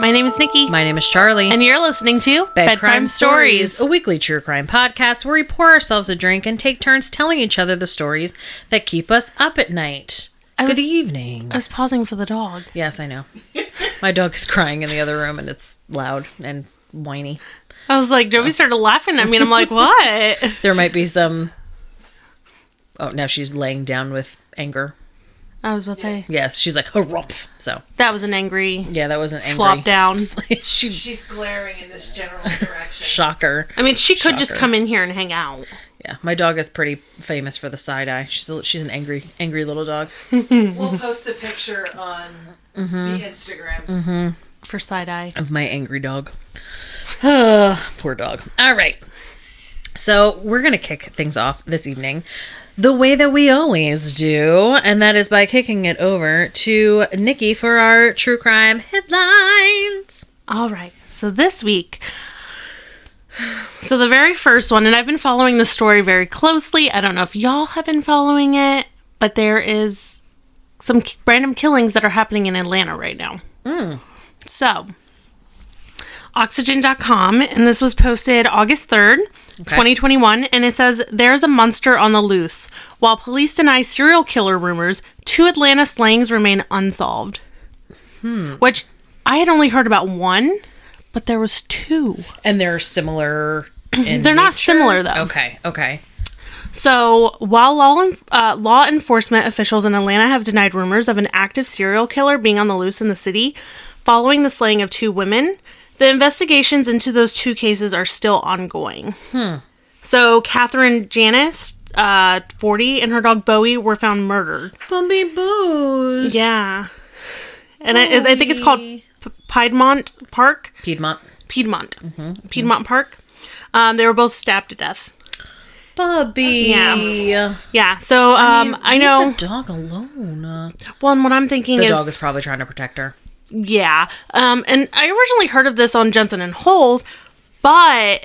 My name is Nikki. My name is Charlie. and you're listening to Bed Crime Stories, a weekly true crime podcast where we pour ourselves a drink and take turns telling each other the stories that keep us up at night. I Good was- evening. I was pausing for the dog. Yes, I know. My dog is crying in the other room and it's loud and whiny. I was like, Joey oh. started laughing at me, and I'm like, what? There might be some. Oh, now she's laying down with anger. I was about to say, Yes, she's like harumph. So that was an angry yeah, that wasn't angry. flop down. she She's glaring in this general direction. shocker. I mean, she could just come in here and hang out. Yeah, my dog is pretty famous for the side eye. She's a, she's an angry angry little dog. We'll post a picture on Mm-hmm. the Instagram. For side eye. of my angry dog. Poor dog. All right. So we're going to kick things off this evening the way that we always do, and that is by kicking it over to Nikki for our true crime headlines. All right. So this week, so the very first one, and I've been following the story very closely. I don't know if y'all have been following it, but there is some k- random killings that are happening in Atlanta right now. Mm. So, Oxygen.com, and this was posted August 3rd, 2021, and it says there's a monster on the loose. While police deny serial killer rumors, two Atlanta slayings remain unsolved. Which I had only heard about one, but there was two. And they're similar. In They're not similar, though. Okay, okay. So, while law, uh, law enforcement officials in Atlanta have denied rumors of an active serial killer being on the loose in the city following the slaying of two women, the investigations into those two cases are still ongoing. So, Katherine Janness, uh, 40, and her dog Bowie were found murdered. Bumby Booze. Yeah. And I, I think it's called P- Piedmont Park. Piedmont. Piedmont. Piedmont Park. Um, they were both stabbed to death. Bubby. Yeah. Yeah. So um, I, know. Leave the dog alone. Uh, Well, and what I'm thinking is the is, dog is probably trying to protect her. Yeah. Um, and I originally heard of this on Jensen and Holes, but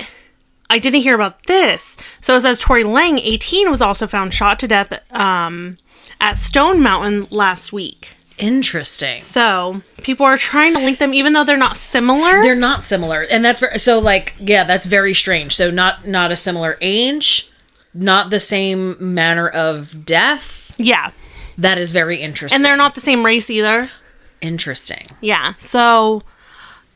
I didn't hear about this. So it says Tori Lang, 18, was also found shot to death um, at Stone Mountain last week. Interesting. So people are trying to link them, even though they're not similar. They're not similar, and that's ver- so like yeah, that's very strange. So not not a similar age, not the same manner of death. yeah. That is very interesting. And they're not the same race either. Interesting. Yeah. So,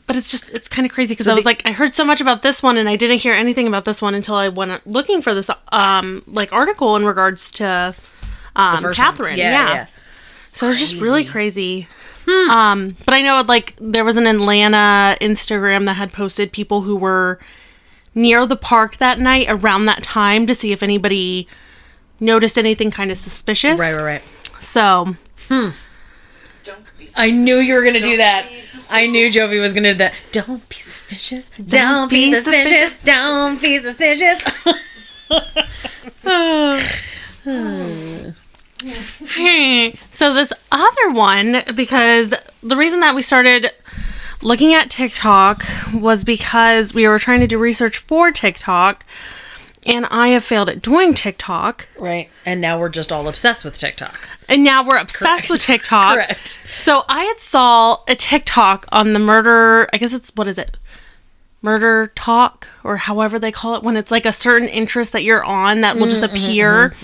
but it's just it's kind of crazy because So I was the- like, I heard so much about this one, and I didn't hear anything about this one until I went looking for this um like article in regards to um First one. Katherine. Yeah. So it was just really crazy. Um, but I know like there was an Atlanta Instagram that had posted people who were near the park that night around that time to see if anybody noticed anything kind of suspicious. Right, right, right. So be I knew you were gonna do Don't that. I knew Jovi was gonna do that. Don't be suspicious. Don't, be, be suspicious. Don't be suspicious. so this other one because the reason that we started looking at TikTok was because we were trying to do research for TikTok and I have failed at doing TikTok right. And now we're just all obsessed with TikTok. and now we're obsessed with TikTok. Correct. So I had saw a TikTok on the murder, I guess it's what is it? Murder talk or however they call it when it's like a certain interest that you're on that will just mm, mm, mm, appear.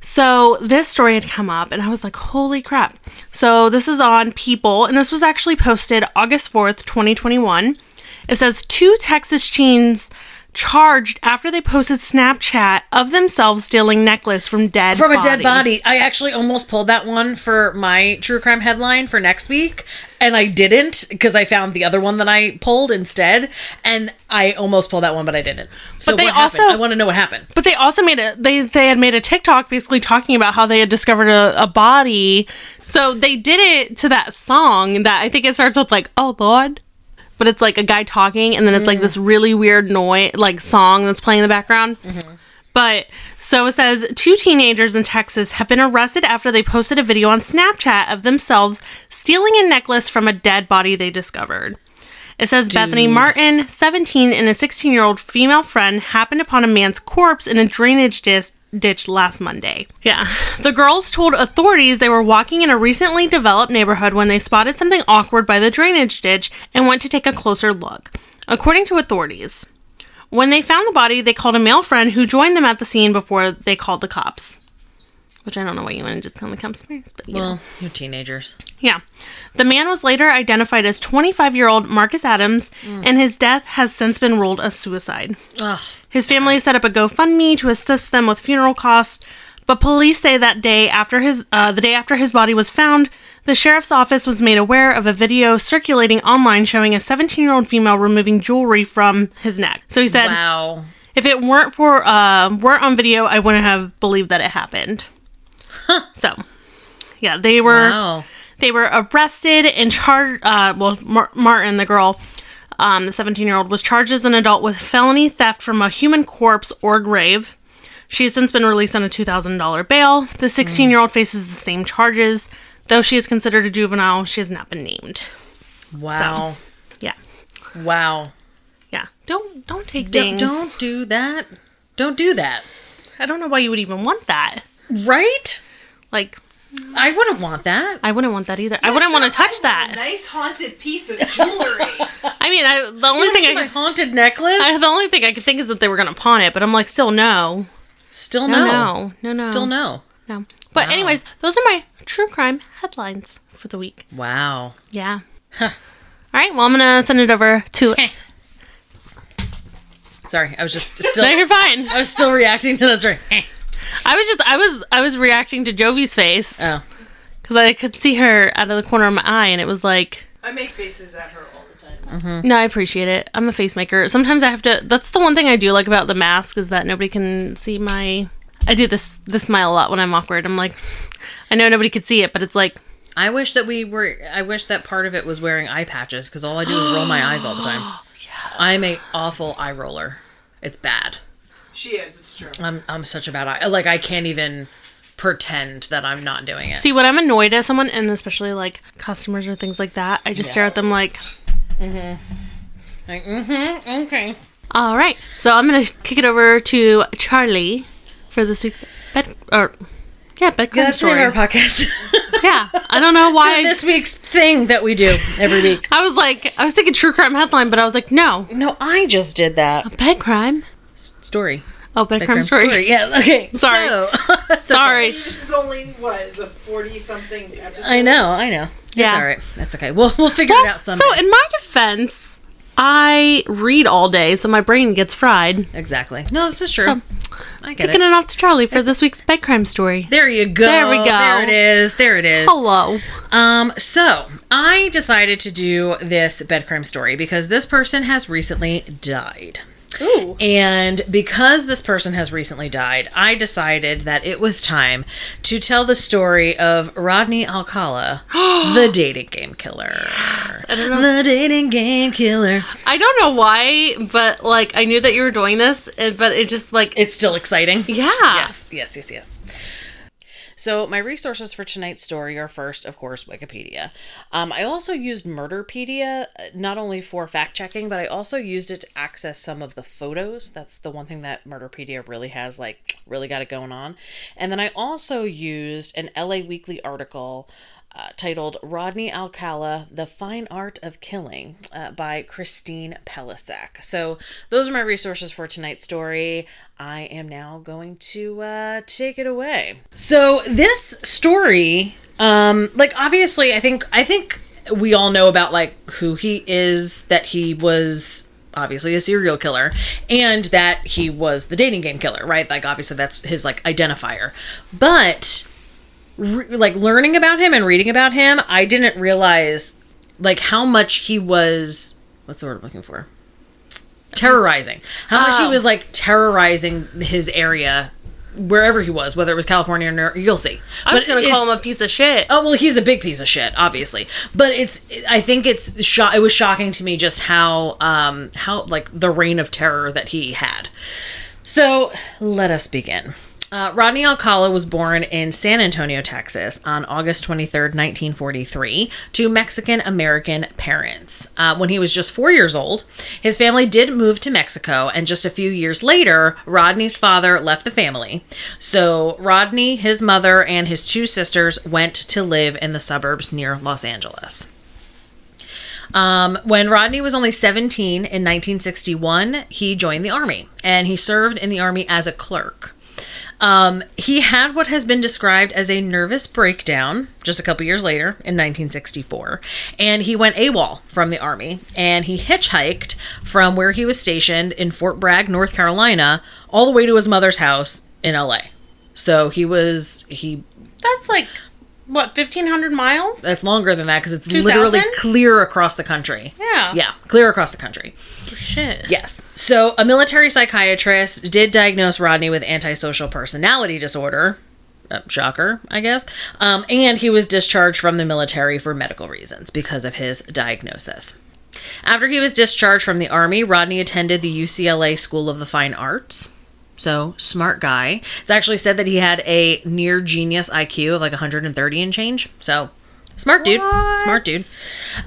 So this story had come up and I was like, "Holy crap." So this is on People and this was actually posted August 4th, 2021. It says two Texas teens charged after they posted Snapchat of themselves stealing necklace from dead From a dead body. I actually almost pulled that one for my true crime headline for next week, and I didn't because I found the other one that I pulled instead, and I almost pulled that one, but I didn't. So But they what happened? also- I want to know what happened. But they also made a they they had made a TikTok basically talking about how they had discovered a, a body. So they did it to that song that I think it starts with like "Oh Lord," but it's like a guy talking, and then it's like this really weird noise like song that's playing in the background. But so it says two teenagers in Texas have been arrested after they posted a video on Snapchat of themselves stealing a necklace from a dead body they discovered. It says Bethany Martin, 17, and a 16 year old female friend happened upon a man's corpse in a drainage dis- ditch last Monday. Yeah. The girls told authorities they were walking in a recently developed neighborhood when they spotted something awkward by the drainage ditch and went to take a closer look. According to authorities, when they found the body, they called a male friend who joined them at the scene before they called the cops. Which I don't know why you want to just call the cops first, but you know. Well, you're teenagers. Yeah. The man was later identified as 25 year old Marcus Adams, mm. and his death has since been ruled a suicide. Ugh. His family set up a GoFundMe to assist them with funeral costs, but police say that day after his uh, the day after his body was found, the sheriff's office was made aware of a video circulating online showing a 17 year old female removing jewelry from his neck. So he said, Wow. if it weren't for uh, weren't on video, I wouldn't have believed that it happened. So, yeah, they were Wow. they were arrested and charged. Uh, well, Mar- Martin, the girl, um, the 17 year old, was charged as an adult with felony theft from a human corpse or grave. She has since been released on a $2,000 bail. The 16 year old faces the same charges. Though she is considered a juvenile, she has not been named. Wow. Yeah. Wow. Yeah. Don't don't take Don't, things. don't do that. Don't do that. I don't know why you would even want that. Right? Like, I wouldn't want that. I wouldn't want that either. I wouldn't want to touch A that. nice haunted piece of jewelry. I mean, I, the only You thing I, my haunted necklace? I the only thing I could think is that they were gonna pawn it, but I'm like, still no, Still no, no. no, no, no, Still no. no. But Wow. anyways, those are my true crime headlines for the week. Wow. Yeah. All right. Well, I'm gonna send it over to. Sorry, I was just still. no, you're fine. I was still reacting to that story. I was just, I was, I was reacting to Jovi's face oh, because I could see her out of the corner of my eye, and it was like, I make faces at her all the time. Mm-hmm. no, I appreciate it. I'm a face maker. Sometimes I have to. That's the one thing I do like about the mask is that nobody can see my. I do this this smile a lot when I'm awkward. I'm like, I know nobody could see it, but it's like, I wish that we were. I wish that part of it was wearing eye patches because all I do is roll my eyes all the time. I'm a awful eye roller. It's bad. She is, it's true. I'm I'm such a bad eye. Like I can't even pretend that I'm not doing it. See, when I'm annoyed at someone, and especially like customers or things like that, I just stare at them like, mm-hmm, Like, mm-hmm, okay. all right. So I'm gonna kick it over to Charlie for this week's bed or yeah bedtime That's story. name our podcast. yeah, I don't know why. this week's thing that we do every week. I was like, I was thinking true crime headline, but I was like, no, No, I just did that bed crime. Story. Oh, bed, Bed crime, crime story. story. Yeah. Okay. Sorry. So, it's Sorry. This is only, what, the 40 something episode? I know. I know. Yeah. It's all right. That's okay. We'll we'll figure Well, it out someday. so in my defense, I read all day, so my brain gets fried. exactly. No, this is true. So, I get Kicking it. it off to Charlie for this week's bed crime story. There you go. There we go. There it is. There it is. Hello. Um, so I decided to do this bed crime story because this person has recently died. Ooh. And because this person has recently died, I decided that it was time to tell the story of Rodney Alcala, the dating game killer. Know. The dating game killer. I don't know why, but like I knew that you were doing this, but it just like It's still exciting. yeah. Yes, yes, yes, yes. So my resources for tonight's story are first, of course, Wikipedia. Um, I also used Murderpedia uh, not only for fact checking, but I also used it to access some of the photos. That's the one thing that Murderpedia really has, like, really got it going on. And then I also used an LA Weekly article uh, titled Rodney Alcala, The Fine Art of Killing uh, by Christine Pelisek. So those are my resources for tonight's story. I am now going to uh, take it away. So this story, um, like obviously, I think I think we all know about like who he is, that he was obviously a serial killer and that he was the dating game killer right like obviously that's his like identifier but re- like learning about him and reading about him, I didn't realize like how much he was what's the word I'm looking for? Terrorizing. How much he Oh. was like terrorizing his area wherever he was, whether it was California or New- you'll see. I was gonna call him a piece of shit. Oh well, he's a big piece of shit, obviously. But it's I think it's sho- it was shocking to me just how um how like the reign of terror that he had. So let us begin. Uh, Rodney Alcala was born in San Antonio, Texas on August 23rd, 1943, to Mexican American parents. Uh, when he was just four years old, his family did move to Mexico, and just a few years later, Rodney's father left the family. So Rodney, his mother, and his two sisters went to live in the suburbs near Los Angeles. Um, when Rodney was only 17 in 1961, he joined the Army and he served in the Army as a clerk. Um, he had what has been described as a nervous breakdown just a couple years later in 1964, and he went AWOL from the Army and he hitchhiked from where he was stationed in Fort Bragg, North Carolina, all the way to his mother's house in LA. So he was, he That's like what, fifteen hundred miles? that's longer than that because it's 2000? literally clear across the country. Yeah. Yeah, clear across the country. Shit. Yes. So, a military psychiatrist did diagnose Rodney with antisocial personality disorder. Uh, shocker, I guess. Um, and he was discharged from the military for medical reasons because of his diagnosis. After he was discharged from the Army, Rodney attended the UCLA School of the Fine Arts. So, smart guy. It's actually said that he had a near genius IQ of like 130 and change. So, smart dude. Smart dude.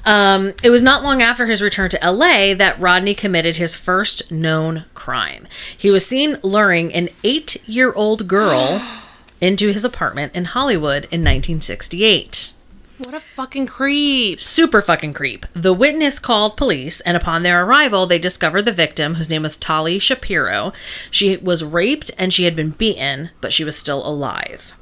Um, it was not long after his return to LA that Rodney committed his first known crime. He was seen luring an eight year old girl into his apartment in Hollywood in 1968. What a fucking creep. Super fucking creep. The witness called police, and upon their arrival, they discovered the victim, whose name was Tali Shapiro. She was raped and she had been beaten, but she was still alive.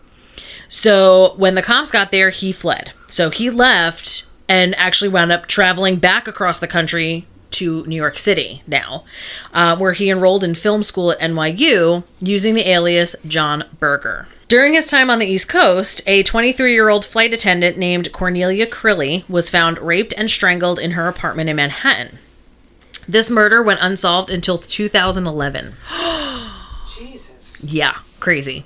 So when the cops got there, he fled. So he left and actually wound up traveling back across the country to New York City now, uh, where he enrolled in film school at NYU using the alias John Berger. During his time on the East Coast, a 23 year old flight attendant named Cornelia Crilley was found raped and strangled in her apartment in Manhattan. This murder went unsolved until 2011. Jesus. Yeah, crazy.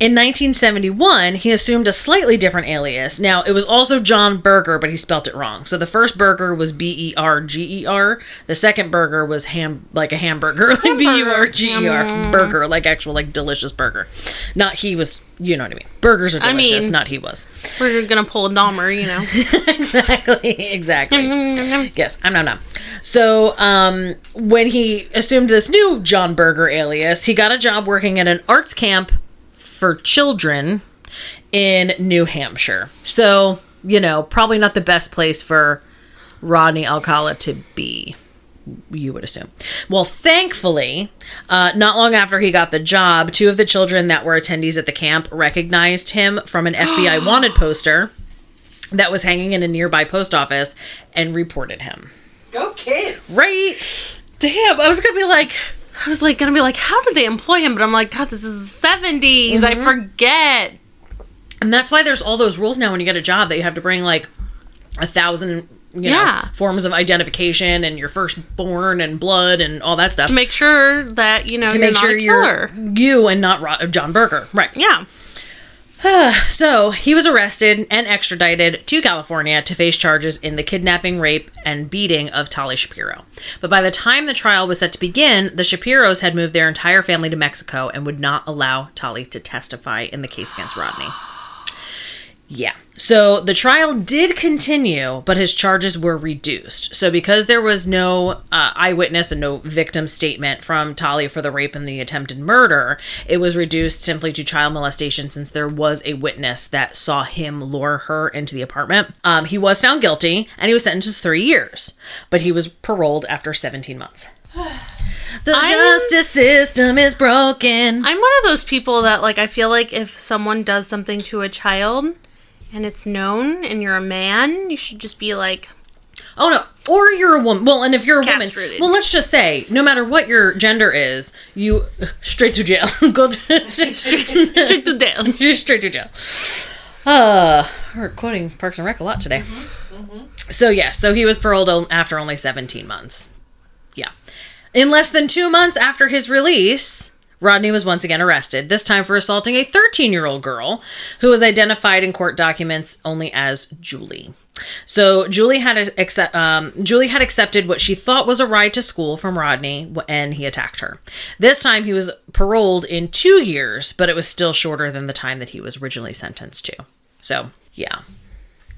In 1971, he assumed a slightly different alias. Now, it was also John Berger, but he spelt it wrong. So the first burger was B E R G E R. The second burger was ham, like a hamburger, like B U R G E R, burger, like actual, like delicious burger. Not he was, you know what I mean. Burgers are I delicious, mean- not he was. We're gonna pull a Dahmer, you know. exactly, exactly. Yes, I'm not numb. So, um, when he assumed this new John Berger alias, he got a job working at an arts camp for children in New Hampshire. So, you know, probably not the best place for Rodney Alcala to be. You would assume. Well, thankfully, uh, not long after he got the job, two of the children that were attendees at the camp recognized him from an FBI wanted poster that was hanging in a nearby post office and reported him. Go kids. Right? Damn, I was gonna be like, I was like gonna be like, how did they employ him? But I'm like, God, this is the 70s. I mm-hmm. forget. And that's why there's all those rules now when you get a job that you have to bring like a thousand, you know, Yeah. forms of identification and your firstborn and blood and all that stuff To make sure that you know to make not sure you're you and not John Berger. Right. Yeah. So he was arrested and extradited to California to face charges in the kidnapping, rape, and beating of Tali Shapiro. But by the time the trial was set to begin, the Shapiros had moved their entire family to Mexico and would not allow Tali to testify in the case against Rodney. Yeah. So the trial did continue, but his charges were reduced. So because there was no uh, eyewitness and no victim statement from Tali for the rape and the attempted murder, it was reduced simply to child molestation since there was a witness that saw him lure her into the apartment. Um, he was found guilty and he was sentenced to three years, but he was paroled after 17 months. The I'm- justice system is broken. I'm one of those people that like I feel like if someone does something to a child and it's known and you're a man, you should just be like Oh no. Or you're a woman. Well, and if you're a Castrated. woman, well, let's just say, no matter what your gender is, you straight to jail. Go to, straight to jail. straight to jail. Uh, we're quoting Parks and Rec a lot today. So yeah, so he was paroled after only 17 months. Yeah. In less than two months after his release, Rodney was once again arrested, this time for assaulting a 13 year old girl who was identified in court documents only as Julie. So Julie had accept, um, Julie had accepted what she thought was a ride to school from Rodney, and he attacked her. This time he was paroled in two years, but it was still shorter than the time that he was originally sentenced to. So yeah,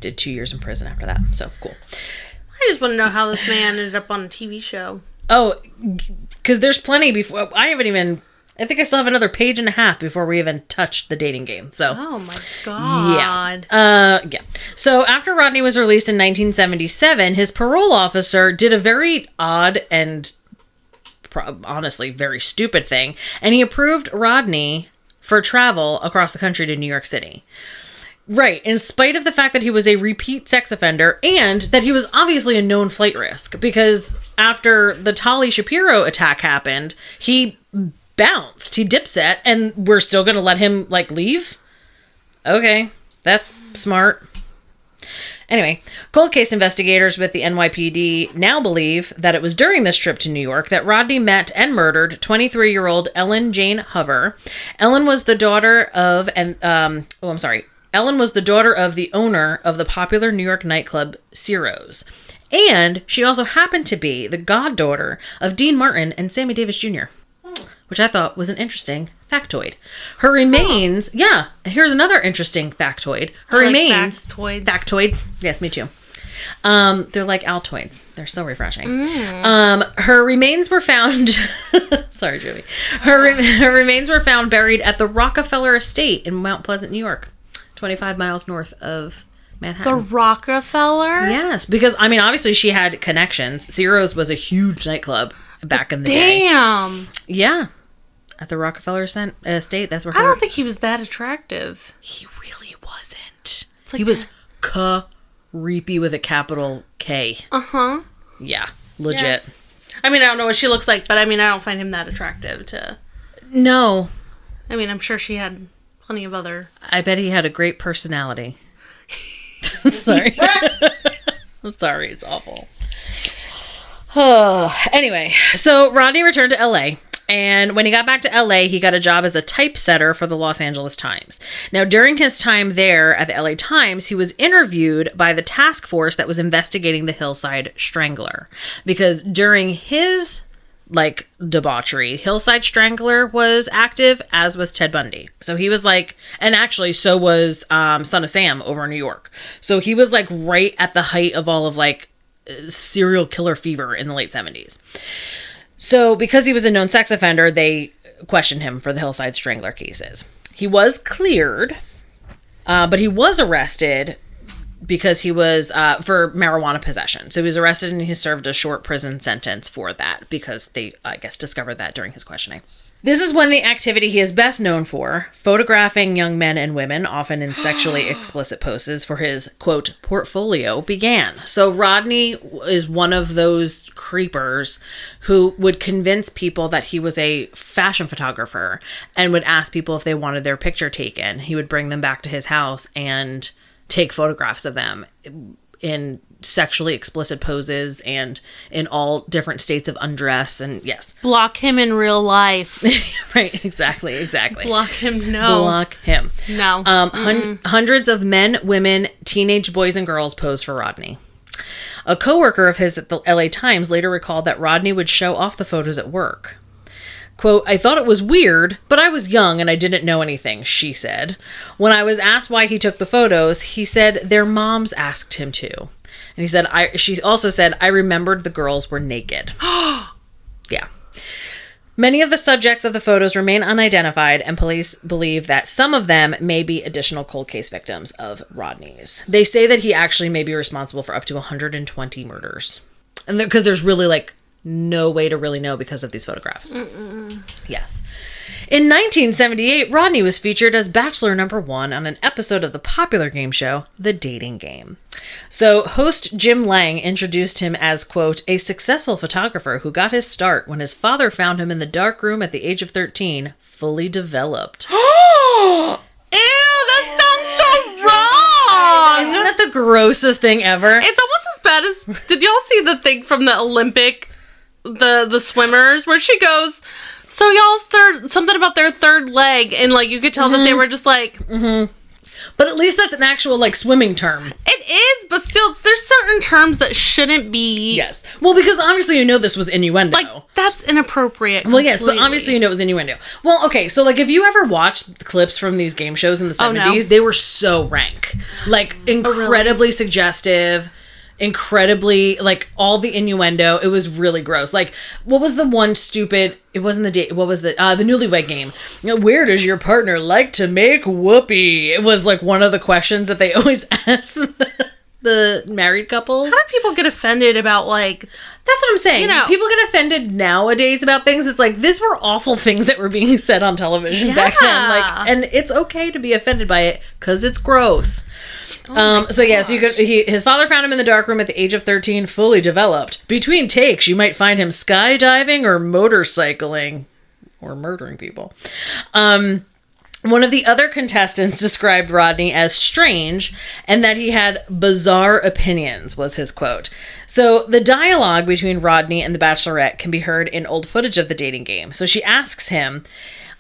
did two years in prison after that. So cool. I just want to know how this man ended up on a TV show. Oh, because there's plenty before. I haven't even. I think I still have another page and a half before we even touched the dating game. So Oh my god. Uh, yeah. So after Rodney was released in 1977, his parole officer did a very odd and pro- honestly very stupid thing, and he approved Rodney for travel across the country to New York City. Right, in spite of the fact that he was a repeat sex offender and that he was obviously a known flight risk because after the Tali Shapiro attack happened, he bounced, he dipset, and we're still to let him like leave? Okay, that's smart. Anyway, cold case investigators with the NYPD now believe that it was during this trip to New York that Rodney met and murdered 23 year old Ellen Jane Hover. Ellen was the daughter of, and, um, oh, I'm sorry. Ellen was the daughter of the owner of the popular New York nightclub Ciro's. And she also happened to be the goddaughter of Dean Martin and Sammy Davis Jr which I thought was an interesting factoid. Her remains, yeah, here's another interesting factoid. Her like remains, factoids. factoids, yes, me too. Um, they're like Altoids. They're so refreshing. Mm. Um, her remains were found. sorry, Julie. Her, re- her remains were found buried at the Rockefeller Estate in Mount Pleasant, New York, 25 miles north of Manhattan. The Rockefeller? yes, because I mean, obviously she had connections. Ciro's was a huge nightclub back in the day. Damn. Yeah. At the Rockefeller Cent- Estate, that's where I don't think he was that attractive. he really wasn't. like he was creepy with a capital K. Uh huh. Yeah, legit. I mean, I don't know what she looks like, but I mean, I don't find him that attractive to. No, I mean, I'm sure she had plenty of other. I bet he had a great personality. sorry. I'm sorry, it's awful. anyway, so Rodney returned to LA. And when he got back to LA, he got a job as a typesetter for the Los Angeles Times. Now, during his time there at the LA Times, he was interviewed by the task force that was investigating the Hillside Strangler. Because during his like debauchery. Hillside Strangler was active, as was Ted Bundy. So he was like, and actually, so was um, Son of Sam over in New York. So he was like right at the height of all of like serial killer fever in the late 70s. So because he was a known sex offender, they questioned him for the Hillside Strangler cases. He was cleared, uh, but he was arrested because he was uh, for marijuana possession. So he was arrested and he served a short prison sentence for that because they, I guess, discovered that during his questioning. This is when the activity he is best known for, photographing young men and women, often in sexually explicit poses, for his quote portfolio began. So Rodney is one of those creepers who would convince people that he was a fashion photographer and would ask people if they wanted their picture taken. He would bring them back to his house and take photographs of them in sexually explicit poses and in all different states of undress and yes Block him in real life. right exactly exactly Block him. No. block him No. um hun- hundreds of men women teenage boys and girls pose for rodney a coworker of his at the la times later recalled that rodney would show off the photos at work Quote, I thought it was weird, but I was young and I didn't know anything, she said. When I was asked why he took the photos, he said their moms asked him to. And he said, I she also said, I remembered the girls were naked. yeah. Many of the subjects of the photos remain unidentified, and police believe that some of them may be additional cold case victims of Rodney's. They say that he actually may be responsible for up to 120 murders. And because there's really like no way to really know because of these photographs. Yes. In 1978, Rodney was featured as Bachelor number one on an episode of the popular game show, The Dating Game. So, host Jim Lange introduced him as, quote, a successful photographer who got his start when his father found him in the dark room at the age of 13, fully developed. Ew, that sounds so wrong. Isn't that the grossest thing ever? It's almost as bad as. Did y'all see the thing from the Olympic, the the swimmers, where she goes? So y'all's third something about their third leg, and like you could tell that they mm-hmm. were just like mm-hmm. But at least that's an actual like swimming term. It is, but still, there's certain terms that shouldn't be. Yes. Well, because obviously you know this was innuendo. Like, that's inappropriate. well, yes, but obviously you know it was innuendo. Well, okay, so like, if you ever watched clips from these game shows in the Oh, no. they were so rank, like oh, incredibly suggestive, incredibly like all the innuendo. It was really gross. Like, what was the one stupid? It wasn't the date. What was the uh, the Newlywed Game? You know, where does your partner like to make whoopee? It was like one of the questions that they always asked the, married couples. How do people get offended about, like, That's what I'm saying. You know- People get offended nowadays about things. It's like these were awful things that were being said on television back then. Like, and it's okay to be offended by it because it's gross. Oh um, so yeah, so you could. He, his father found him in the dark room at the age of thirteen, fully developed. Between takes, you might find him skydiving or motorcycling, or murdering people. Um, one of the other contestants described Rodney as strange and that he had bizarre opinions, was his quote. So, the dialogue between Rodney and the Bachelorette can be heard in old footage of the dating game. So, she asks him,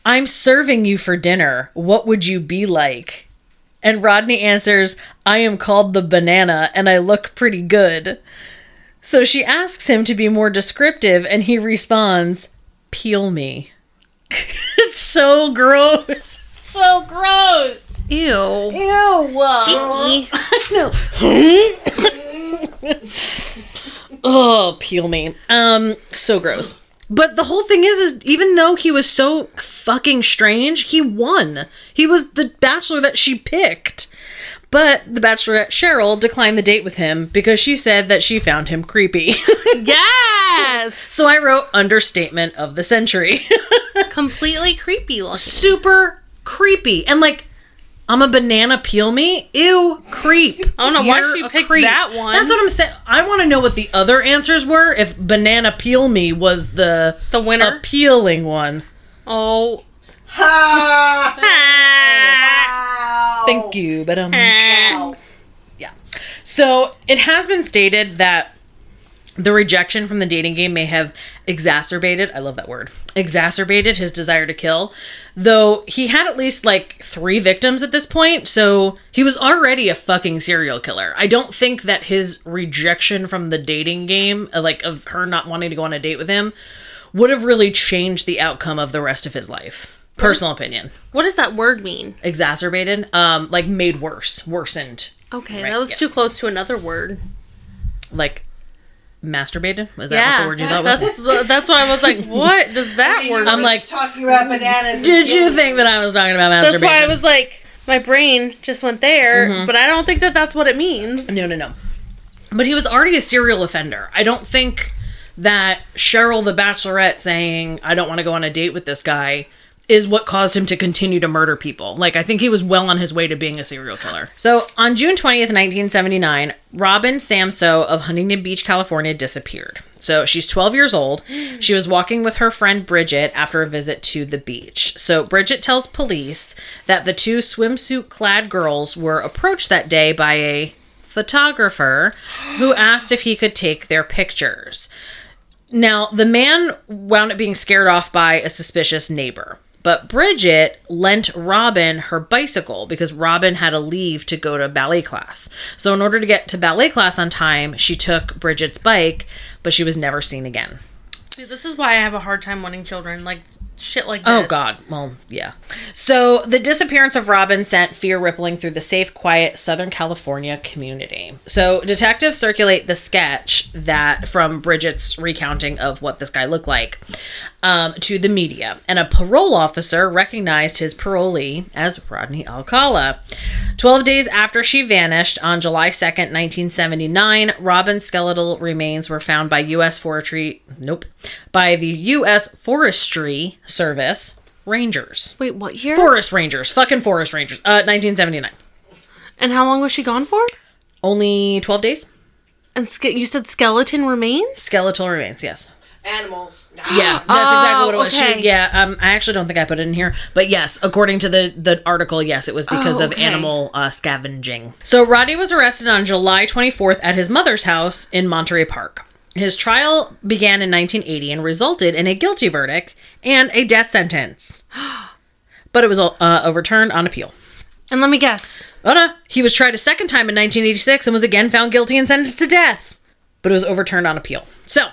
I'm serving you for dinner. What would you be like? And Rodney answers, I am called the banana and I look pretty good. So, she asks him to be more descriptive and he responds, Peel me. it's so gross. So gross. ew. Ew. Icky. Oh, peel me. Um, so gross. But the whole thing is, is even though he was so fucking strange, he won. He was the bachelor that she picked. But the bachelorette Cheryl declined the date with him because she said that she found him creepy. Yes. so I wrote understatement of the century. Completely creepy looking. Super creepy. And like I'm a banana peel me? Ew, creep. I don't know why You're she a picked that one. That's what I'm saying. I want to know what the other answers were if banana peel me was the The winner? appealing one. Oh. Ha! Ah. Thank you, but um Ah. yeah. So, it has been stated that the rejection from the dating game may have exacerbated, I love that word, exacerbated his desire to kill. Though he had at least like three victims at this point, so he was already a fucking serial killer. I don't think that his rejection from the dating game, uh, like of her not wanting to go on a date with him, would have really changed the outcome of the rest of his life. Personal opinion. What does that word mean? Exacerbated, um, like made worse, worsened. Okay, Right, that was yes. too close to another word. Like masturbated? Was that yeah, what the word you thought was? that's the- that's why I was like, what does that word? I'm like, talking about bananas. Did you peeling. think that I was talking about masturbation? That's why I was like, my brain just went there, Mm-hmm. but I don't think that that's what it means. No, no, no. But he was already a serial offender. I don't think that Cheryl the Bachelorette saying, I don't want to go on a date with this guy is what caused him to continue to murder people. Like, I think he was well on his way to being a serial killer. So, on June 20th, 1979, Robin Samsoe of Huntington Beach, California disappeared. So, she's 12 years old. She was walking with her friend Bridget after a visit to the beach. So, Bridget tells police that the two swimsuit clad girls were approached that day by a photographer who asked if he could take their pictures. Now, the man wound up being scared off by a suspicious neighbor. But Bridget lent Robin her bicycle because Robin had to leave to go to ballet class. So, in order to get to ballet class on time, she took Bridget's bike, but she was never seen again. See, this is why I have a hard time wanting children. Like shit like oh, this. Oh God. Well, yeah. So the disappearance of Robin sent fear rippling through the safe, quiet Southern California community. So detectives circulate the sketch that from Bridget's recounting of what this guy looked like um, to the media, and a parole officer recognized his parolee as Rodney Alcala. Twelve days after she vanished on July second, nineteen seventy nine, Robin's skeletal remains were found by U.S. Forestry. Nope, by the U.S. Forestry Service Rangers. Wait, what year? Forest Rangers, fucking Forest Rangers. Uh, 1979. And how long was she gone for? Only 12 days. And ske- you said skeleton remains? Skeletal remains, yes. Animals. Yeah, that's exactly what it was. She was yeah, um, I actually don't think I put it in here, but yes, according to the the article, yes, it was because Oh, of animal uh, scavenging. So Roddy was arrested on July 24th at his mother's house in Monterey Park. His trial began in 1980 and resulted in a guilty verdict and a death sentence, but it was uh, overturned on appeal. And let me guess. Oh no, he was tried a second time in 1986 and was again found guilty and sentenced to death, but it was overturned on appeal. So,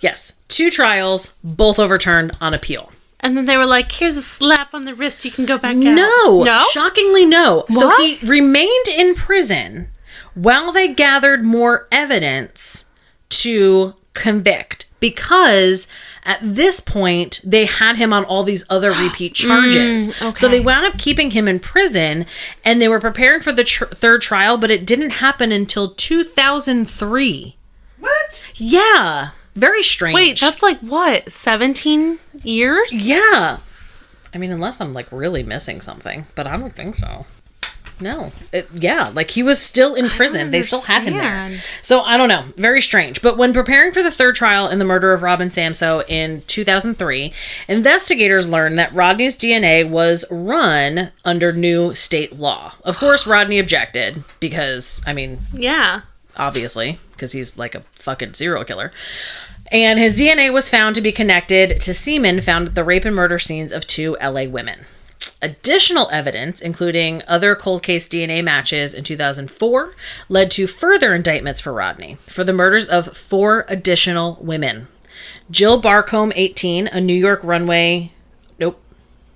yes, two trials, both overturned on appeal. And then they were like, "Here's a slap on the wrist. You can go back out." No, no. shockingly no. So he remained in prison while they gathered more evidence to convict because at this point they had him on all these other repeat charges. Mm, so okay. they wound up keeping him in prison and they were preparing for the tr- third trial, but it didn't happen until 2003. What? Yeah, very strange. Wait, that's like what? Seventeen years? Yeah. I mean, unless I'm like really missing something, but I don't think so. No. It, yeah, like he was still in prison. They still had him there. So I don't know. Very strange. But when preparing for the third trial in the murder of Robin Samsoe in 2003, investigators learned that Rodney's DNA was run under new state law. Of course, Rodney objected because, I mean, Yeah. Obviously, because he's like a fucking serial killer. And his DNA was found to be connected to semen found at the rape and murder scenes of two LA women. Additional evidence, including other cold case DNA matches in 2004, led to further indictments for Rodney for the murders of four additional women. Jill Barcomb, 18, a New York runway. Nope,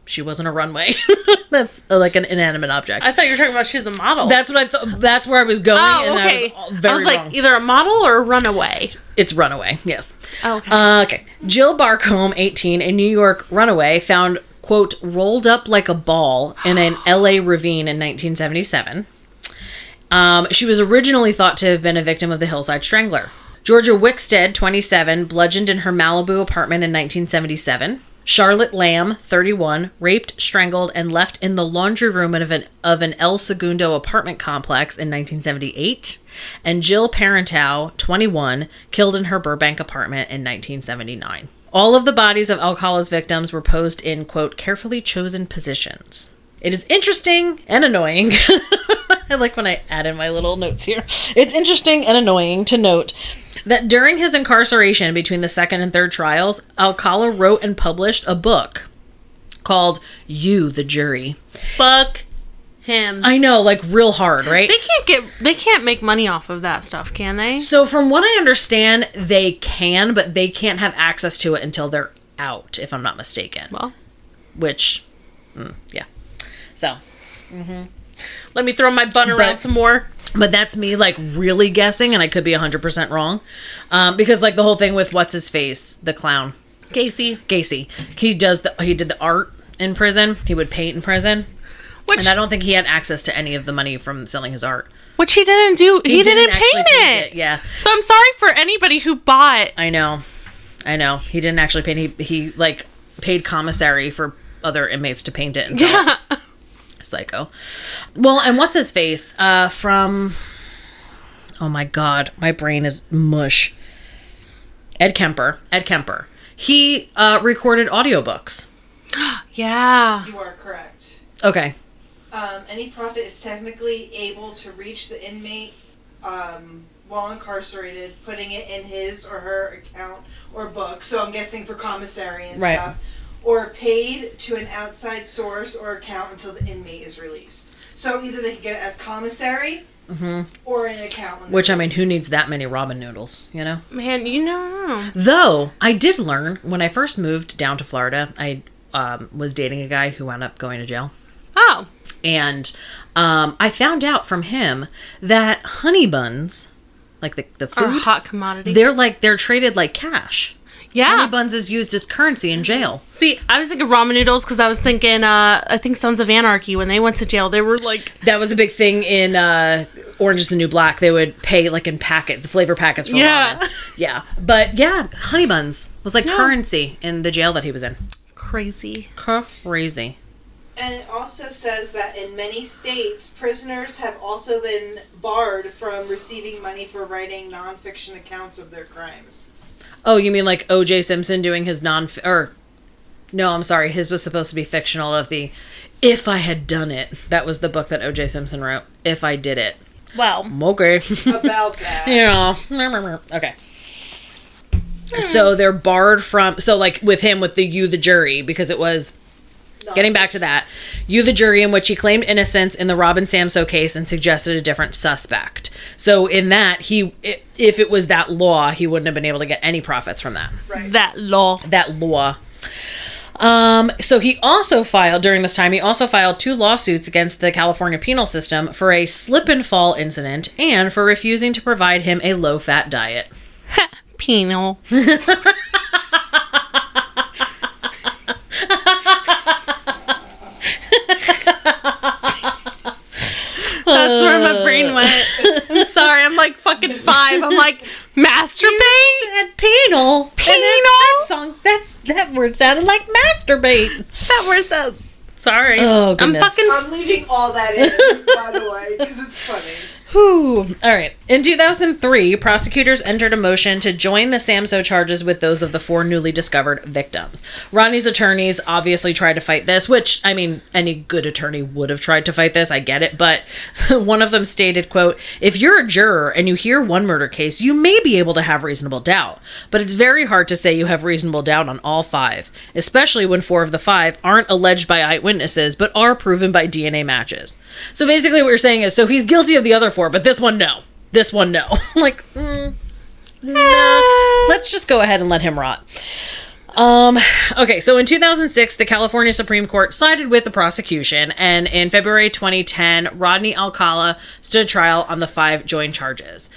she wasn't a runway. That's uh, like an inanimate object. I thought you were talking about she's a model. That's what I thought. That's where I was going, oh, and okay. I was very I was like wrong. either a model or a runaway. It's Runaway, yes. Oh, okay. Uh, okay. Jill Barcomb, 18, a New York runaway, found, quote, rolled up like a ball in an LA ravine in 1977. Um, she was originally thought to have been a victim of the Hillside Strangler. Georgia Wixted, 27, bludgeoned in her Malibu apartment in 1977. Charlotte Lamb, 31, raped, strangled, and left in the laundry room of an, of an El Segundo apartment complex in 1978. And Jill Parenteau, 21, killed in her Burbank apartment in 1979. All of the bodies of Alcala's victims were posed in, quote, carefully chosen positions. It is interesting and annoying. I like when I add in my little notes here. It's interesting and annoying to note that during his incarceration between the second and third trials, Alcala wrote and published a book called You, the Jury. Fuck him. I know, like real hard, right? they can't get. They can't make money off of that stuff, can they? So, from what I understand, they can, but they can't have access to it until they're out, if I'm not mistaken. Well, Which, mm, yeah. So, let me throw my bun around But- some more. But that's me like really guessing, and I could be 100% wrong. Um, because, like, the whole thing with what's his face, the clown, Casey, Gacy, he does the, he did the art in prison, he would paint in prison. which And I don't think he had access to any of the money from selling his art. which he didn't do. He, didn't, actually paint it. Yeah, So I'm sorry for anybody who bought. I know, I know. He didn't actually paint. He he like paid commissary for other inmates to paint it. And sell it. Yeah. Psycho. Well, and what's his face? Uh, from. Oh my god, my brain is mush. Ed Kemper. Ed Kemper. He uh, recorded audiobooks. Yeah. You are correct. Okay. Um, any profit is technically able to reach the inmate um, while incarcerated, putting it in his or her account or book. So I'm guessing for commissary and Right. stuff. Or paid to an outside source or account until the inmate is released. So either they can get it as commissary or an account. when Mm-hmm. Which I mean, who needs that many ramen noodles? You know. Man, you know. Though I did learn when I first moved down to Florida, I um, was dating a guy who wound up going to jail. Oh. and um, I found out from him that honey buns, like the the Or food, hot commodity. they're like they're traded like cash. Yeah. Honey buns is used as currency in jail. See, I was thinking ramen noodles because I was thinking, uh, I think Sons of Anarchy when they went to jail, they were like, That was a big thing in uh, Orange is the New Black. They would pay like in packet the flavor packets for Yeah. ramen. Yeah, but yeah, honey buns was like currency in the jail that he was in. crazy. Crazy. And it also says that in many states, prisoners have also been barred from receiving money for writing nonfiction accounts of their crimes. Oh, you mean like O.J. Simpson doing his non or no, I'm sorry, his was supposed to be fictional of the if I had done it. That was the book that O.J. Simpson wrote. If I did it. Well, Okay. About that. yeah. Okay. So they're barred from so like with him with the you the jury because it was Getting back to that, you, the jury, in which he claimed innocence in the Robin Samsoe case and suggested a different suspect. So, in that, he, if it was that law, he wouldn't have been able to get any profits from that. Right. That law. That law. Um, so he also filed during this time. He also filed two lawsuits against the California penal system for a slip and fall incident and for refusing to provide him a low-fat diet. Penal. That's where my brain went. I'm sorry. I'm like fucking five. I'm like masturbate. And penal, Penal? that song. That's that word sounded like masturbate. That word's out. Sorry. Oh, goodness. I'm goodness. fucking. I'm leaving all that in, by the way, because it's funny. Whew. All right. In 2003, prosecutors entered a motion to join the Samsoe charges with those of the four newly discovered victims. Ronnie's attorneys obviously tried to fight this, which, I mean, any good attorney would have tried to fight this. I get it. But one of them stated, quote, if you're a juror and you hear one murder case, you may be able to have reasonable doubt. But it's very hard to say you have reasonable doubt on all five, especially when four of the five aren't alleged by eyewitnesses, but are proven by DNA matches. So basically, what you're saying is, so he's guilty of the other four, but this one, no. This one, no. like, mm, no. Let's just go ahead and let him rot. Um, okay, so in 2006, the California Supreme Court sided with the prosecution, and in February 2010, Rodney Alcala stood trial on the five joint charges.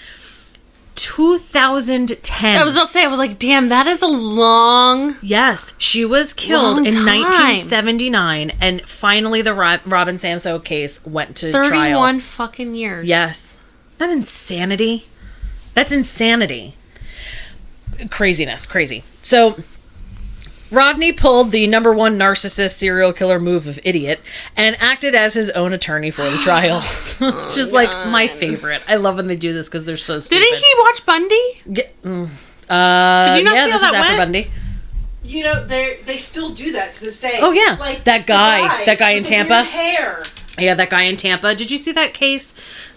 2010. I was about to say. I was like, damn, that is a long. Yes, she was killed in time. 1979, and finally the Rob- Robin Samsoe case went to trial. Thirty-one fucking years. Yes. That insanity. That's insanity. Craziness, crazy. So Rodney pulled the number one narcissist serial killer move of idiot and acted as his own attorney for the trial. Just like my favorite. I love when they do this because they're so stupid. Didn't he watch Bundy? Get, mm, uh, Did you not yeah, see this how is that after went? Bundy. You know, they they still do that to this day. Oh, yeah. like That the guy- that guy in with the weird Tampa? Hair. Yeah, that guy in Tampa. Did you see that case?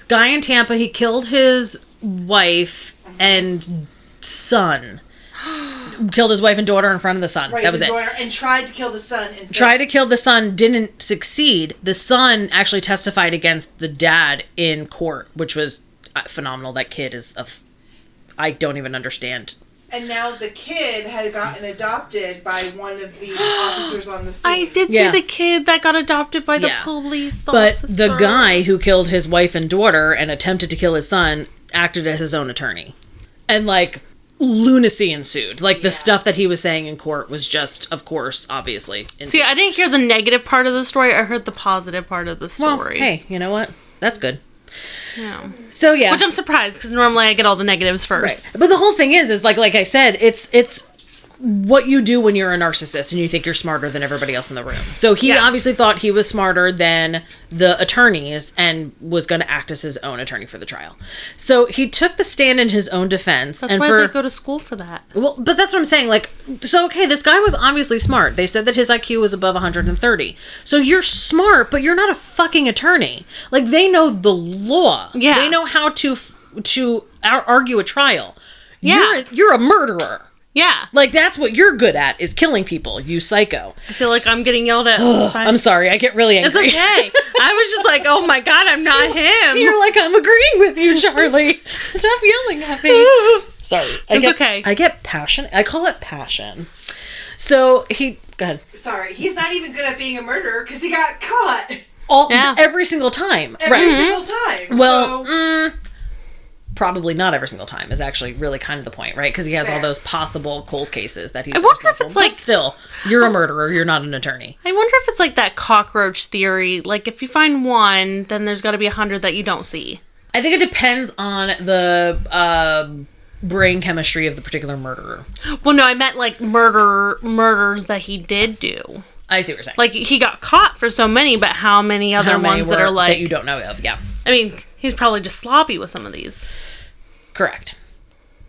Guy in Tampa, he killed his wife and son. killed his wife and daughter in front of the son. Right, that was it. and tried to kill the son. And Tried to kill the son, didn't succeed. The son actually testified against the dad in court, which was uh, phenomenal. That kid is a. F- I don't even understand. And now the kid had gotten adopted by one of the officers on the scene. I did Yeah. see the kid that got adopted by the Yeah. police But officer. the guy who killed his wife and daughter and attempted to kill his son acted as his own attorney. And like lunacy ensued. Like the stuff that he was saying in court was just, of course, obviously. See. I didn't hear the negative part of the story. I heard the positive part of the well, story. hey, you know what? That's good. Yeah. So yeah. Which I'm surprised because normally I get all the negatives first. But the whole thing is, is like, like I said, it's it's what you do when you're a narcissist and you think you're smarter than everybody else in the room. So he Yeah. obviously thought he was smarter than the attorneys and was going to act as his own attorney for the trial. So he took the stand in his own defense. That's and why for they go to school for that. well, but that's what I'm saying. Like, so okay, this guy was obviously smart. They said that his IQ was above 130. So you're smart, but you're not a fucking attorney. Like they know the law. Yeah. They know how to to argue a trial. Yeah. You're, you're a murderer. Yeah. Like that's what you're good at is killing people. You psycho. I feel like I'm getting yelled at. by- I'm sorry. I get really angry. It's okay. I was just like, oh my god, I'm not him. You're like I'm agreeing with you, Charlie. Stop yelling at me. Sorry. I It's get, okay. I get passion. I call it passion. So he go ahead. Sorry, he's not even good at being a murderer because he got caught all Yeah. every single time. every right. single time. Well, so, mm, probably not every single time is actually really kind of the point, right? Because he has all those possible cold cases that he's. I wonder if it's like- still, you're a murderer. You're not an attorney. I wonder if it's like that cockroach theory. Like, if you find one, then there's got to be a hundred that you don't see. I think it depends on the uh, brain chemistry of the particular murderer. Well, no, I meant like murder murders that he did do. I see what you're saying. Like he got caught for so many, but how many other How many ones that are like? that you don't know of? Yeah. I mean, he's probably just sloppy with some of these. Correct.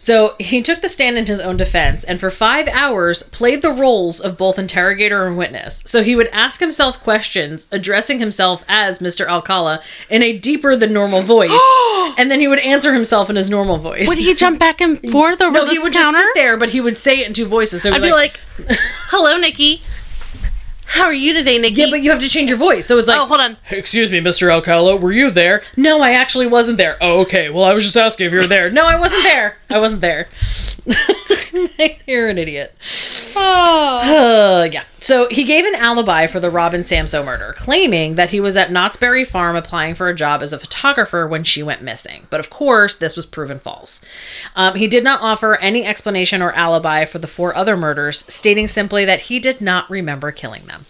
So he took the stand in his own defense and for five hours played the roles of both interrogator and witness. So he would ask himself questions, addressing himself as Mr. Alcala in a deeper than normal voice, and then he would answer himself in his normal voice. Would he jump back and forth over no, the he would counter? just sit there, but he would say it in two voices. So I'd be like, "Hello, Nikki. How are you today, Nikki? Yeah, but you have to change your voice. So it's like, oh, hold on. Excuse me, Mr. Alcala, were you there? No, I actually wasn't there. Oh, okay. Well, I was just asking if you were there. No, I wasn't there. I wasn't there. You're an idiot. Uh, yeah. So he gave an alibi for the Robin Samsoe murder, claiming that he was at Knott's Berry Farm applying for a job as a photographer when she went missing. But of course, this was proven false. Um, he did not offer any explanation or alibi for the four other murders, stating simply that he did not remember killing them.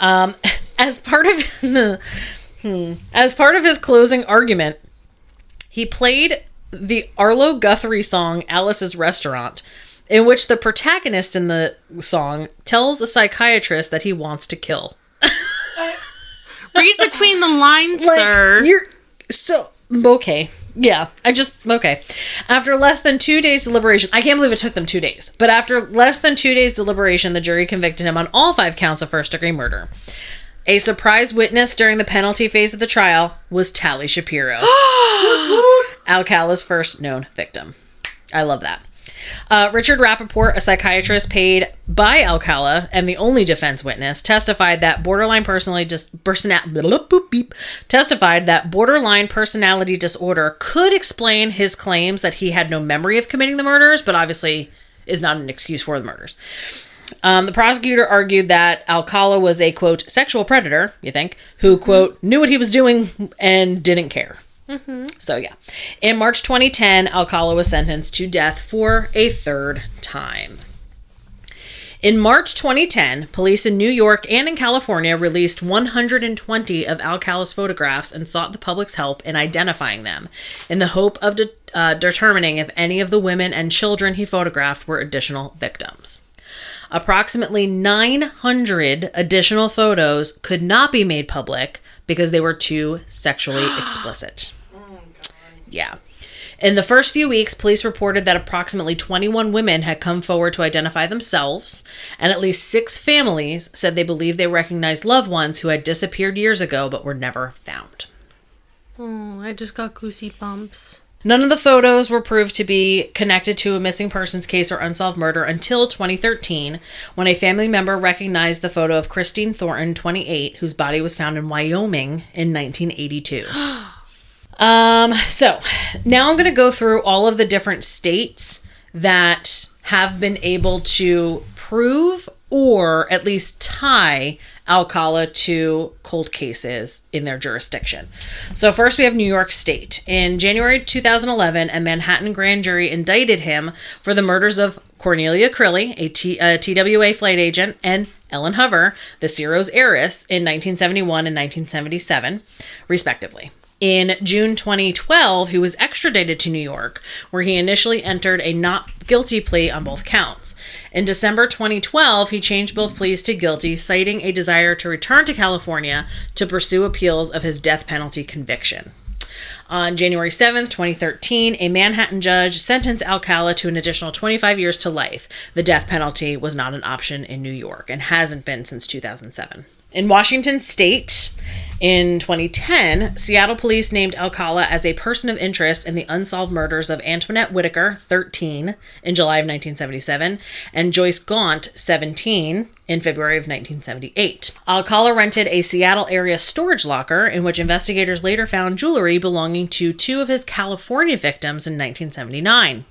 Um, as part of the hmm, as part of his closing argument, he played the Arlo Guthrie song Alice's Restaurant, in which the protagonist in the song tells a psychiatrist that he wants to kill. Read between the lines, Like, sir. You're so okay. Yeah, I just okay. After less than two days deliberation, I can't believe it took them two days. But after less than two days deliberation, the jury convicted him on all five counts of first degree murder. A surprise witness during the penalty phase of the trial was Tali Shapiro, Alcala's first known victim. I love that. Uh, Richard Rappaport, a psychiatrist paid by Alcala and the only defense witness, testified that borderline personality dis- persona- testified that borderline personality disorder could explain his claims that he had no memory of committing the murders, but obviously is not an excuse for the murders. Um, the prosecutor argued that Alcala was a quote sexual predator, you think, who quote knew what he was doing and didn't care. So yeah, in March 2010, Alcala was sentenced to death for a third time. In March 2010, police in New York and in California released 120 of Alcala's photographs and sought the public's help in identifying them, in the hope of de- uh, determining if any of the women and children he photographed were additional victims. Approximately 900 additional photos could not be made public because they were too sexually explicit. Yeah. In the first few weeks, police reported that approximately 21 women had come forward to identify themselves, and at least six families said they believed they recognized loved ones who had disappeared years ago but were never found. Oh, I just got goosey bumps. None of the photos were proved to be connected to a missing persons case or unsolved murder until 2013, when a family member recognized the photo of Christine Thornton, 28, whose body was found in Wyoming in 1982. um, so now I'm going to go through all of the different states that have been able to prove or at least tie Alcala to cold cases in their jurisdiction. So, first we have New York State. In January 2011, a Manhattan grand jury indicted him for the murders of Cornelia Crilley, a, T, a TWA flight agent, and Ellen Hover, the Ciro's heiress, in 1971 and 1977, respectively. In June 2012, he was extradited to New York, where he initially entered a not guilty plea on both counts. In December 2012, he changed both pleas to guilty, citing a desire to return to California to pursue appeals of his death penalty conviction. On January 7th, 2013, a Manhattan judge sentenced Alcala to an additional 25 years to life. The death penalty was not an option in New York and hasn't been since 2007. In Washington state, in 2010, Seattle police named Alcala as a person of interest in the unsolved murders of Antoinette Whitaker, 13, in July of 1977, and Joyce Gaunt, 17, in February of 1978. Alcala rented a Seattle area storage locker in which investigators later found jewelry belonging to two of his California victims in 1979.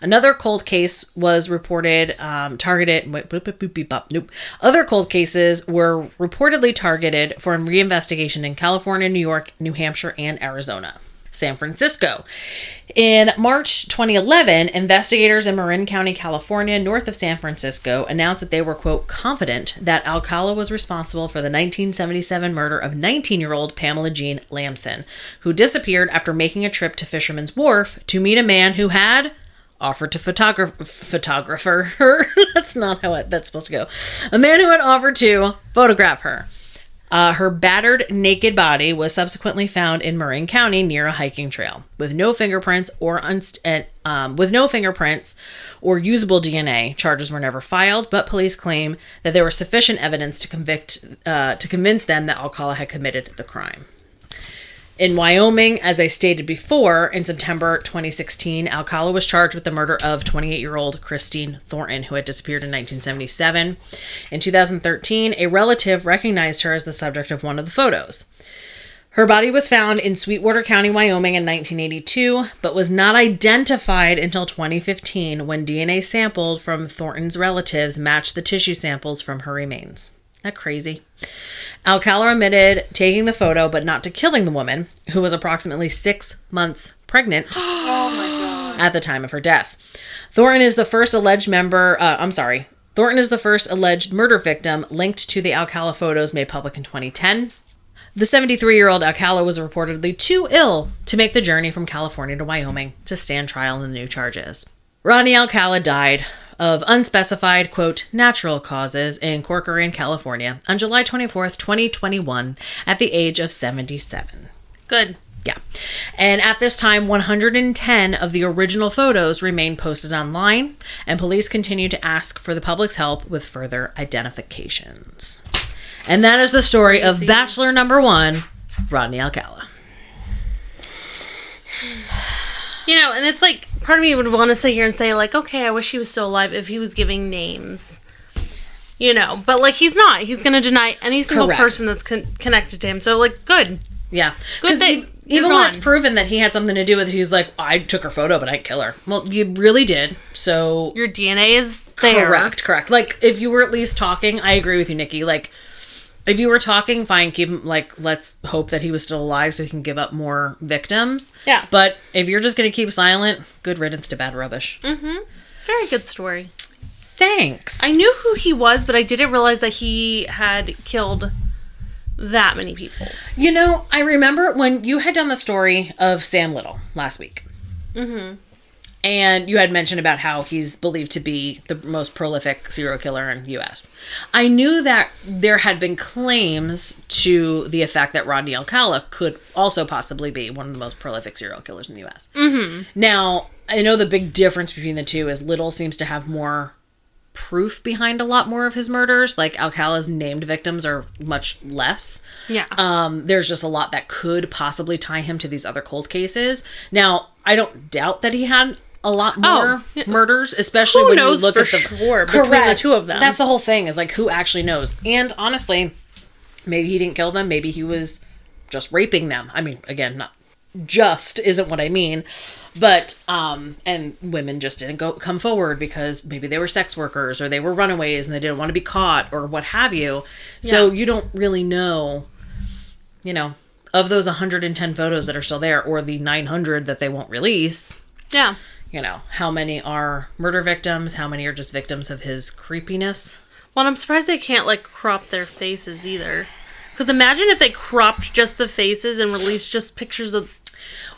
Another cold case was reported um, targeted. Nope. Other cold cases were reportedly targeted for reinvestigation in California, New York, New Hampshire, and Arizona. San Francisco. In March 2011, investigators in Marin County, California, north of San Francisco, announced that they were, quote, confident that Alcala was responsible for the 1977 murder of 19 year old Pamela Jean Lambson, who disappeared after making a trip to Fisherman's Wharf to meet a man who had offered to photograph photographer her. that's not how it, that's supposed to go. A man who had offered to photograph her. Uh, her battered, naked body was subsequently found in Marin County near a hiking trail, with no fingerprints or unst- and, um, with no fingerprints or usable DNA. Charges were never filed, but police claim that there was sufficient evidence to convict uh, to convince them that Alcala had committed the crime. In Wyoming, as I stated before, in September 2016, Alcala was charged with the murder of 28 year old Christine Thornton, who had disappeared in 1977. In 2013, a relative recognized her as the subject of one of the photos. Her body was found in Sweetwater County, Wyoming in 1982, but was not identified until 2015 when DNA sampled from Thornton's relatives matched the tissue samples from her remains. That crazy? Alcala admitted taking the photo, but not to killing the woman, who was approximately six months pregnant at the time of her death. Thornton is the first alleged member, uh, I'm sorry, Thornton is the first alleged murder victim linked to the Alcala photos made public in 2010. The 73 year old Alcala was reportedly too ill to make the journey from California to Wyoming to stand trial in the new charges. Ronnie Alcala died of unspecified, quote, natural causes in Corcoran, California on July 24th, 2021, at the age of 77. Good. Yeah. And at this time, 110 of the original photos remain posted online, and police continue to ask for the public's help with further identifications. And that is the story of Bachelor number one, Rodney Alcala. You know, and it's like part of me would want to sit here and say like, okay, I wish he was still alive if he was giving names. You know, but like he's not. He's going to deny any single Correct. person that's con- connected to him. So like, good. Yeah. Good thing even when it's proven that he had something to do with it, he's like, I took her photo, but I didn't kill her. Well, you really did. So Your DNA is there. Correct, correct. Like if you were at least talking, I agree with you, Nikki. Like if you were talking, fine, keep him like let's hope that he was still alive so he can give up more victims. Yeah. But if you're just gonna keep silent, good riddance to bad rubbish. Mm-hmm. Very good story. Thanks. I knew who he was, but I didn't realize that he had killed that many people. You know, I remember when you had done the story of Sam Little last week. Mm-hmm. And you had mentioned about how he's believed to be the most prolific serial killer in U.S. I knew that there had been claims to the effect that Rodney Alcala could also possibly be one of the most prolific serial killers in the U.S. Mm-hmm. Now, I know the big difference between the two is Little seems to have more proof behind a lot more of his murders. Like Alcala's named victims are much less. Yeah. Um, there's just a lot that could possibly tie him to these other cold cases. Now, I don't doubt that he had a lot more Oh, murders, especially when you look at the sure between the two of them? That's the whole thing is like who actually knows. And honestly, maybe he didn't kill them. Maybe he was just raping them. I mean, again, not just isn't what I mean, but um, and women just didn't go come forward because maybe they were sex workers or they were runaways and they didn't want to be caught or what have you. So Yeah. you don't really know, you know, of those 110 photos that are still there or the 900 that they won't release. yeah. You know, how many are murder victims? How many are just victims of his creepiness? Well, I'm surprised they can't like crop their faces either. Because imagine if they cropped just the faces and released just pictures of.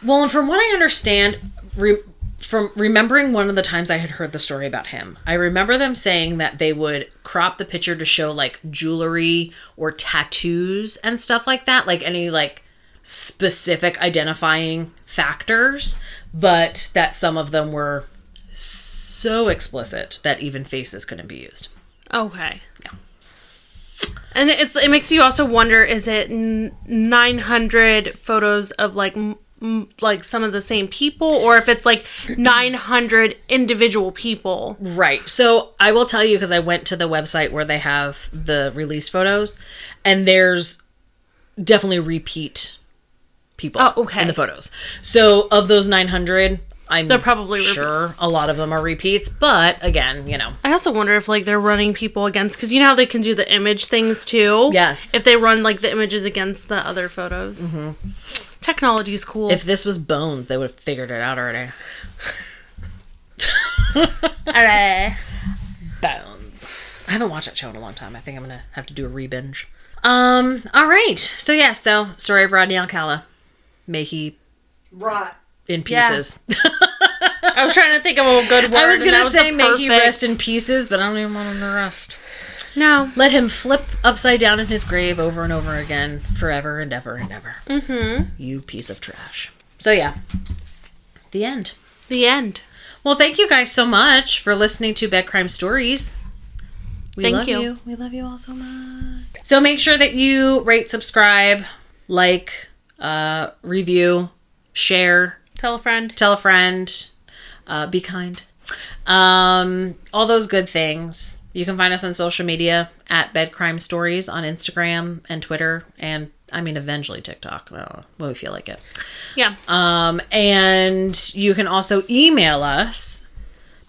Well, and from what I understand, re- from remembering one of the times I had heard the story about him, I remember them saying that they would crop the picture to show like jewelry or tattoos and stuff like that, like any like specific identifying factors, but that some of them were so explicit that even faces couldn't be used. Okay. Yeah. And it's it makes you also wonder: is it 900 photos of like m- like some of the same people, or if it's like 900 individual people? Right. So I will tell you because I went to the website where they have the release photos, and there's definitely repeat people Oh, okay. in the photos. So of those 900, I'm They're probably repeat- sure a lot of them are repeats, but again, you know, I also wonder if like they're running people against because you know how they can do the image things too. Yes. If they run like the images against the other photos. Mm-hmm. Technology is cool. if this was Bones, they would have figured it out already. Alright. Bones. I haven't watched that show in a long time. I think I'm gonna have to do a re-binge. Um. All right. So yeah. So story of Rodney Alcala. May he Rot. in Yeah. pieces. I was trying to think of a good word. I was gonna that say the may he perfect- rest in pieces, but I don't even want him to rest. No. Let him flip upside down in his grave over and over again, forever and ever and ever. Mm-hmm. You piece of trash. So yeah, the end. The end. Well, thank you guys so much for listening to Bed Crime Stories. We Thank love you. We love you all so much. So make sure that you rate, subscribe, like uh, review, share, Tell a friend. tell a friend, uh, be kind. Um, all those good things. You can find us on social media at Bed Crime Stories on Instagram and Twitter, and I mean, eventually TikTok when we feel like it. Yeah. Um, and you can also email us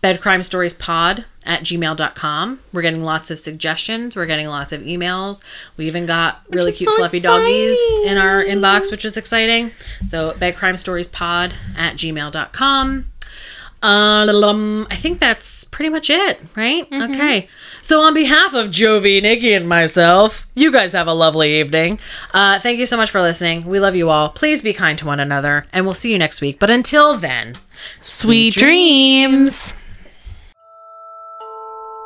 bedcrimestoriespod at gmail.com. We're getting lots of suggestions. We're getting lots of emails. We even got really cute so fluffy doggies in our inbox, which is exciting. So bedcrimestoriespod at gmail.com. Um, I think that's pretty much it, right? Okay. So on behalf of Jovi, Nikki, and myself, you guys have a lovely evening. Uh, thank you so much for listening. We love you all. Please be kind to one another, and we'll see you next week. But until then, Sweet dreams.